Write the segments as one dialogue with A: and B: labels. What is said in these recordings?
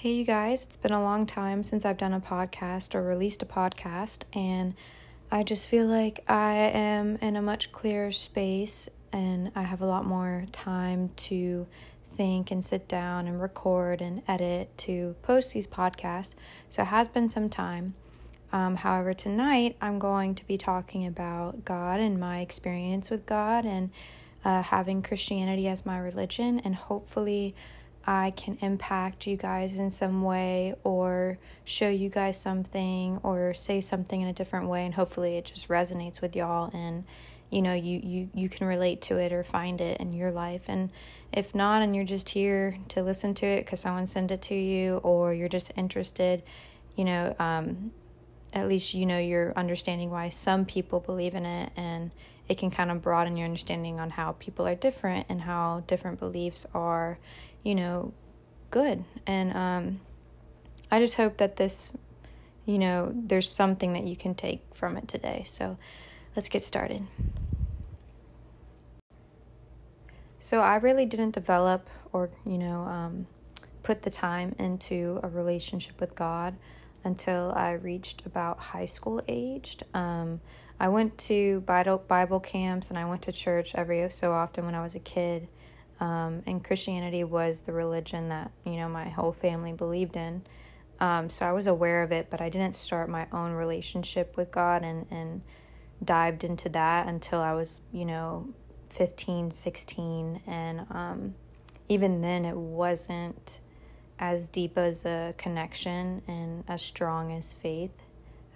A: Hey, you guys, it's been a long time since I've done a podcast or released a podcast, and I just feel like I am in a much clearer space and I have a lot more time to think and sit down and record and edit to post these podcasts. So it has been some time. Um, however, tonight I'm going to be talking about God and my experience with God and uh, having Christianity as my religion, and hopefully, I can impact you guys in some way or show you guys something or say something in a different way, and hopefully, it just resonates with y'all and you know you you you can relate to it or find it in your life. And if not and you're just here to listen to it because someone sent it to you or you're just interested you know um, at least you know you're understanding why some people believe in it and it can kind of broaden your understanding on how people are different and how different beliefs are you know good and um, i just hope that this you know there's something that you can take from it today so let's get started so i really didn't develop or you know um, put the time into a relationship with god until I reached about high school aged. Um, I went to Bible Bible camps and I went to church every so often when I was a kid. Um, and Christianity was the religion that you know my whole family believed in. Um, so I was aware of it, but I didn't start my own relationship with God and and dived into that until I was you know 15, 16, and um, even then it wasn't as deep as a connection and as strong as faith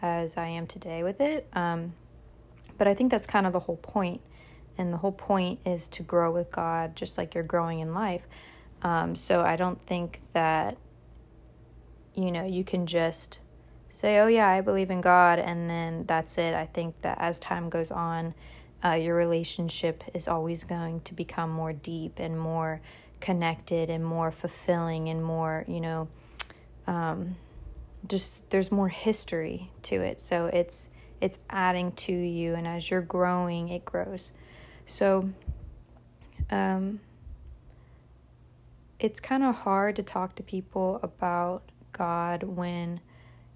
A: as I am today with it. Um, but I think that's kind of the whole point. And the whole point is to grow with God just like you're growing in life. Um, so I don't think that, you know, you can just say, oh, yeah, I believe in God, and then that's it. I think that as time goes on, uh, your relationship is always going to become more deep and more connected and more fulfilling and more, you know, um, just there's more history to it. So it's it's adding to you, and as you're growing, it grows. So, um, it's kind of hard to talk to people about God when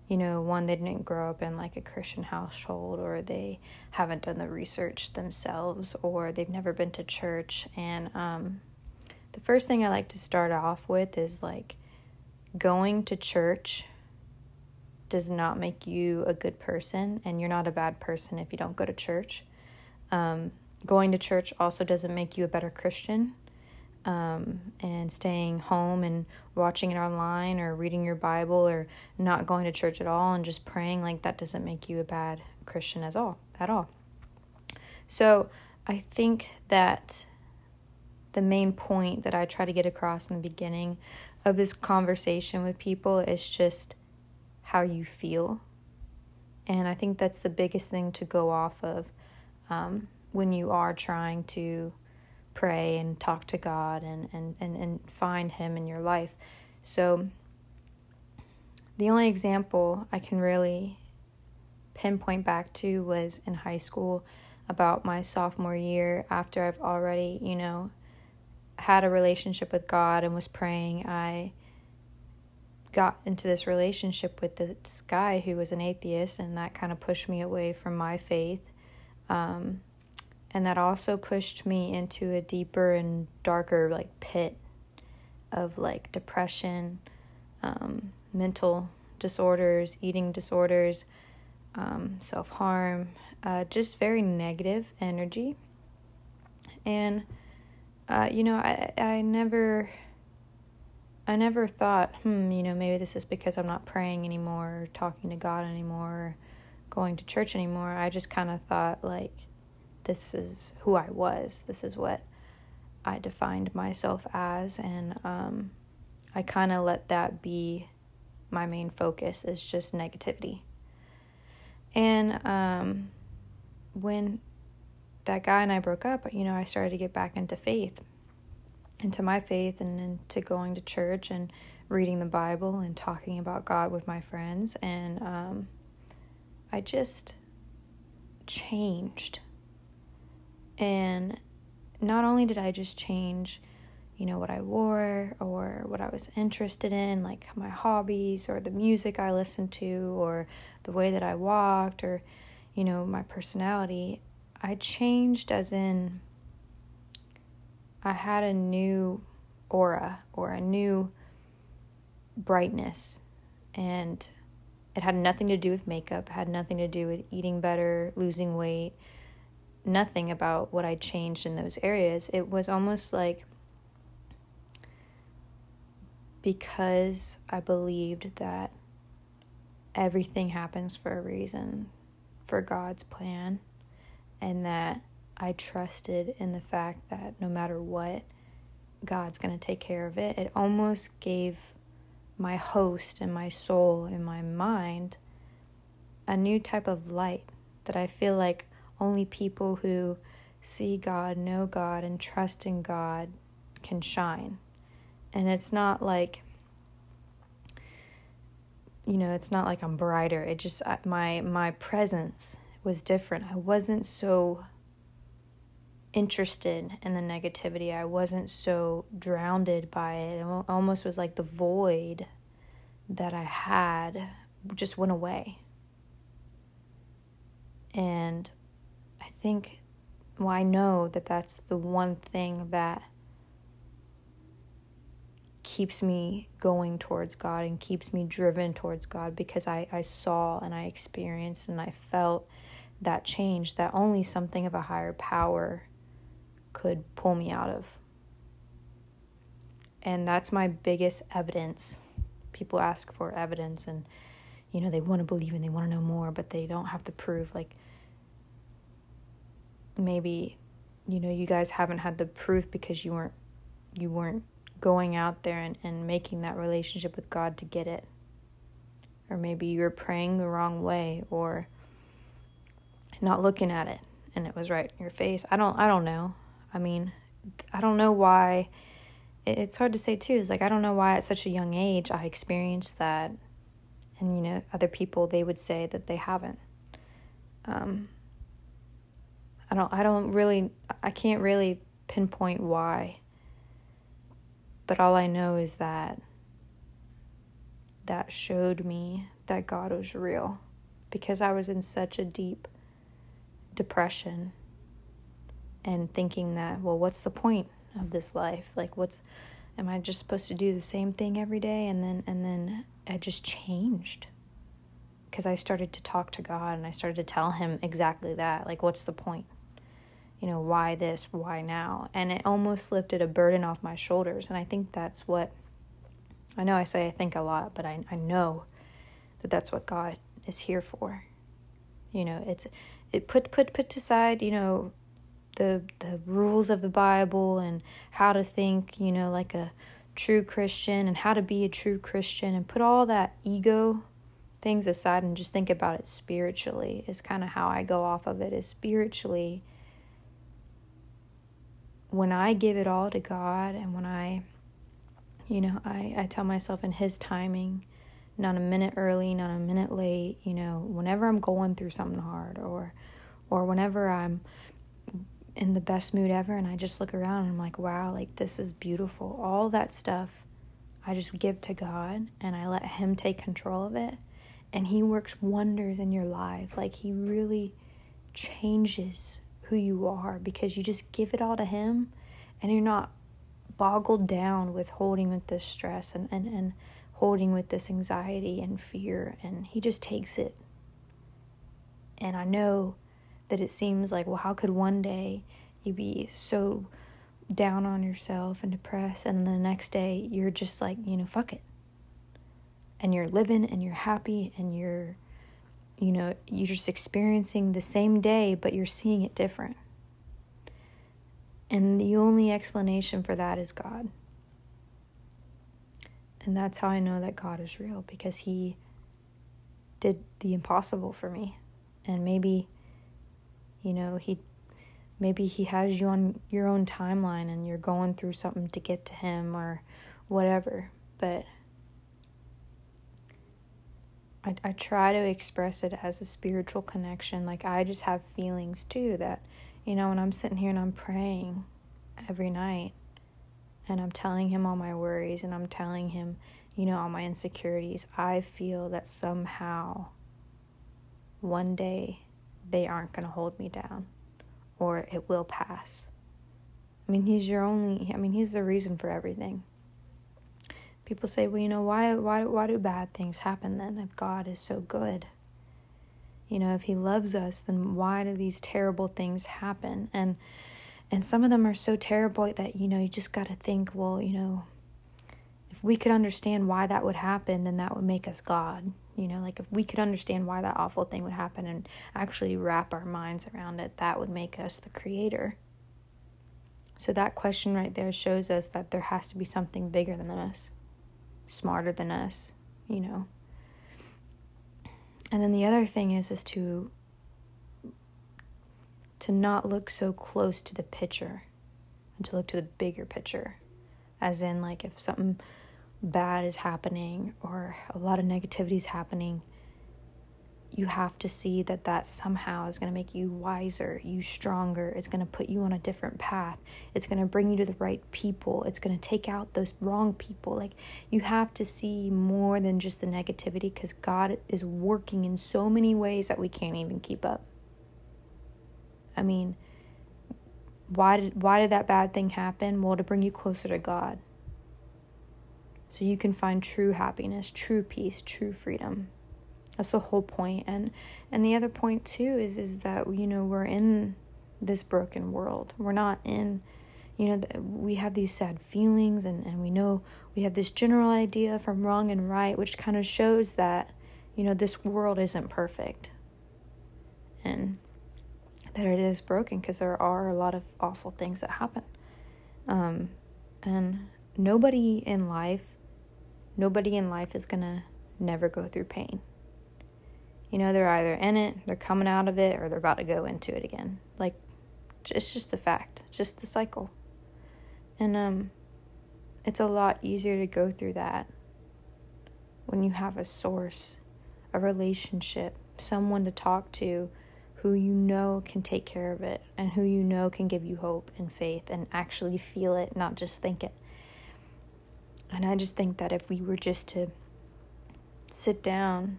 A: you know, one, they didn't grow up in like a Christian household, or they haven't done the research themselves, or they've never been to church. And um, the first thing I like to start off with is like going to church does not make you a good person, and you're not a bad person if you don't go to church. Um, going to church also doesn't make you a better Christian. Um, and staying home and watching it online or reading your Bible or not going to church at all and just praying like that doesn't make you a bad Christian as all at all. So I think that the main point that I try to get across in the beginning of this conversation with people is just how you feel. And I think that's the biggest thing to go off of um, when you are trying to pray and talk to God and, and, and, and find Him in your life. So, the only example I can really pinpoint back to was in high school about my sophomore year after I've already, you know, had a relationship with God and was praying, I got into this relationship with this guy who was an atheist, and that kind of pushed me away from my faith. Um, and that also pushed me into a deeper and darker like pit of like depression, um, mental disorders, eating disorders, um, self harm, uh, just very negative energy. And uh, you know, I I never I never thought, hmm, you know, maybe this is because I'm not praying anymore, or talking to God anymore, or going to church anymore. I just kind of thought like this is who I was. This is what I defined myself as and um, I kind of let that be my main focus is just negativity. And um, when that guy and I broke up, you know, I started to get back into faith, into my faith, and into going to church and reading the Bible and talking about God with my friends. And um, I just changed. And not only did I just change, you know, what I wore or what I was interested in, like my hobbies or the music I listened to or the way that I walked or, you know, my personality. I changed as in I had a new aura or a new brightness and it had nothing to do with makeup, had nothing to do with eating better, losing weight, nothing about what I changed in those areas. It was almost like because I believed that everything happens for a reason, for God's plan, and that I trusted in the fact that no matter what, God's going to take care of it. It almost gave my host and my soul and my mind a new type of light that I feel like only people who see God, know God, and trust in God can shine. And it's not like, you know, it's not like I'm brighter. It just, my, my presence was different. I wasn't so interested in the negativity. I wasn't so drowned by it. It almost was like the void that I had just went away. And think, well, I know that that's the one thing that keeps me going towards God and keeps me driven towards God because I, I saw and I experienced and I felt that change that only something of a higher power could pull me out of. And that's my biggest evidence. People ask for evidence and you know they want to believe and they want to know more but they don't have the proof like maybe you know you guys haven't had the proof because you weren't you weren't going out there and, and making that relationship with God to get it. Or maybe you were praying the wrong way or not looking at it and it was right in your face. I don't I don't know. I mean, I don't know why. It's hard to say too. It's like I don't know why at such a young age I experienced that, and you know, other people they would say that they haven't. Um, don't. I don't really. I can't really pinpoint why. But all I know is that that showed me that God was real because I was in such a deep depression and thinking that, well, what's the point of this life? Like, what's, am I just supposed to do the same thing every day? And then, and then I just changed because I started to talk to God and I started to tell Him exactly that. Like, what's the point? You know, why this? Why now? And it almost lifted a burden off my shoulders. And I think that's what, I know I say I think a lot, but I, I know that that's what God is here for. You know, it's, it put, put, put aside, you know, the the rules of the Bible and how to think, you know, like a true Christian and how to be a true Christian and put all that ego things aside and just think about it spiritually is kind of how I go off of it is spiritually when I give it all to God and when I you know, I, I tell myself in his timing, not a minute early, not a minute late, you know, whenever I'm going through something hard or or whenever I'm in the best mood ever and I just look around and I'm like, wow, like this is beautiful. All that stuff I just give to God and I let Him take control of it. And He works wonders in your life. Like He really changes who you are because you just give it all to Him and you're not boggled down with holding with this stress and, and, and holding with this anxiety and fear. And He just takes it. And I know that it seems like, well, how could one day you be so down on yourself and depressed, and the next day you're just like, you know, fuck it. And you're living and you're happy and you're, you know, you're just experiencing the same day, but you're seeing it different. And the only explanation for that is God. And that's how I know that God is real because He did the impossible for me. And maybe you know, he maybe he has you on your own timeline and you're going through something to get to him or whatever. But I, I try to express it as a spiritual connection. Like I just have feelings too that, you know, when I'm sitting here and I'm praying every night and I'm telling him all my worries and I'm telling him, you know, all my insecurities, I feel that somehow one day they aren't going to hold me down or it will pass. I mean, he's your only, I mean, he's the reason for everything. People say, well, you know, why, why, why do bad things happen then if God is so good? You know, if he loves us, then why do these terrible things happen? And, and some of them are so terrible that, you know, you just got to think, well, you know, if we could understand why that would happen, then that would make us God. You know, like if we could understand why that awful thing would happen and actually wrap our minds around it, that would make us the creator. So that question right there shows us that there has to be something bigger than us, smarter than us, you know. And then the other thing is is to to not look so close to the picture and to look to the bigger picture. As in like if something bad is happening or a lot of negativity is happening, you have to see that that somehow is going to make you wiser, you stronger. It's going to put you on a different path. It's going to bring you to the right people. It's going to take out those wrong people. Like you have to see more than just the negativity because God is working in so many ways that we can't even keep up. I mean, why did why did that bad thing happen? Well, to bring you closer to God. So you can find true happiness, true peace, true freedom. That's the whole point. And and the other point too is is that you know we're in this broken world. We're not in you know we have these sad feelings and and we know we have this general idea from wrong and right which kind of shows that you know this world isn't perfect. And that it is broken because there are a lot of awful things that happen. Um, and nobody in life, nobody in life is gonna never go through pain. You know, they're either in it, they're coming out of it, or they're about to go into it again. Like, it's just the fact, just the cycle. And um, it's a lot easier to go through that when you have a source, a relationship, someone to talk to who you know can take care of it and who you know can give you hope and faith and actually feel it, not just think it. And I just think that if we were just to sit down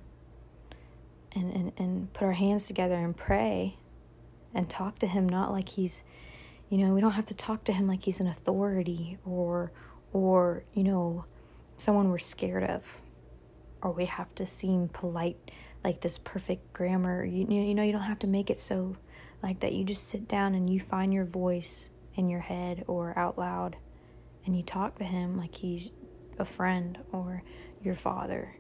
A: and, and, and put our hands together and pray and talk to him not like he's you know we don't have to talk to him like he's an authority or or you know someone we're scared of. Or we have to seem polite like this perfect grammar. You, you know you don't have to make it so like that you just sit down and you find your voice in your head or out loud and you talk to him like he's a friend or your father.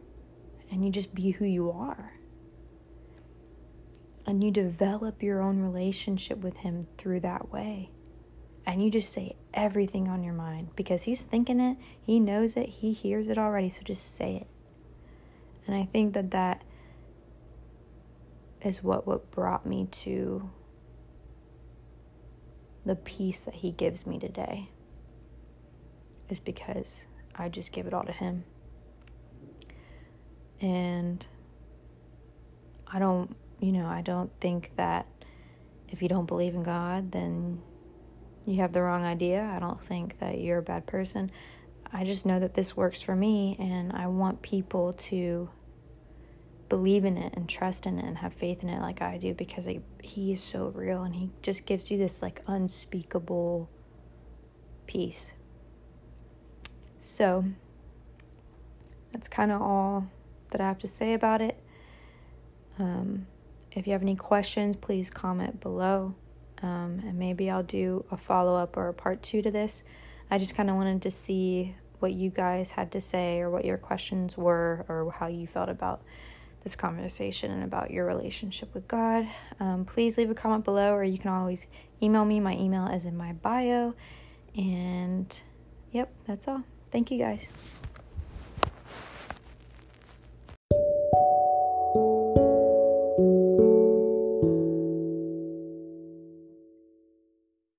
A: And you just be who you are and you develop your own relationship with Him through that way. And you just say everything on your mind because He's thinking it, He knows it, He hears it already, so just say it. And I think that that is what, what brought me to the peace that He gives me today, is because I just give it all to Him. And I don't you know, I don't think that if you don't believe in God, then you have the wrong idea. I don't think that you're a bad person. I just know that this works for me, and I want people to believe in it and trust in it and have faith in it like I do because he, he is so real and he just gives you this like unspeakable peace. So that's kind of all that I have to say about it. Um, if you have any questions, please comment below. Um, and maybe I'll do a follow up or a part two to this. I just kind of wanted to see what you guys had to say or what your questions were or how you felt about this conversation and about your relationship with God. Um, please leave a comment below or you can always email me. My email is in my bio. And yep, that's all. Thank you guys.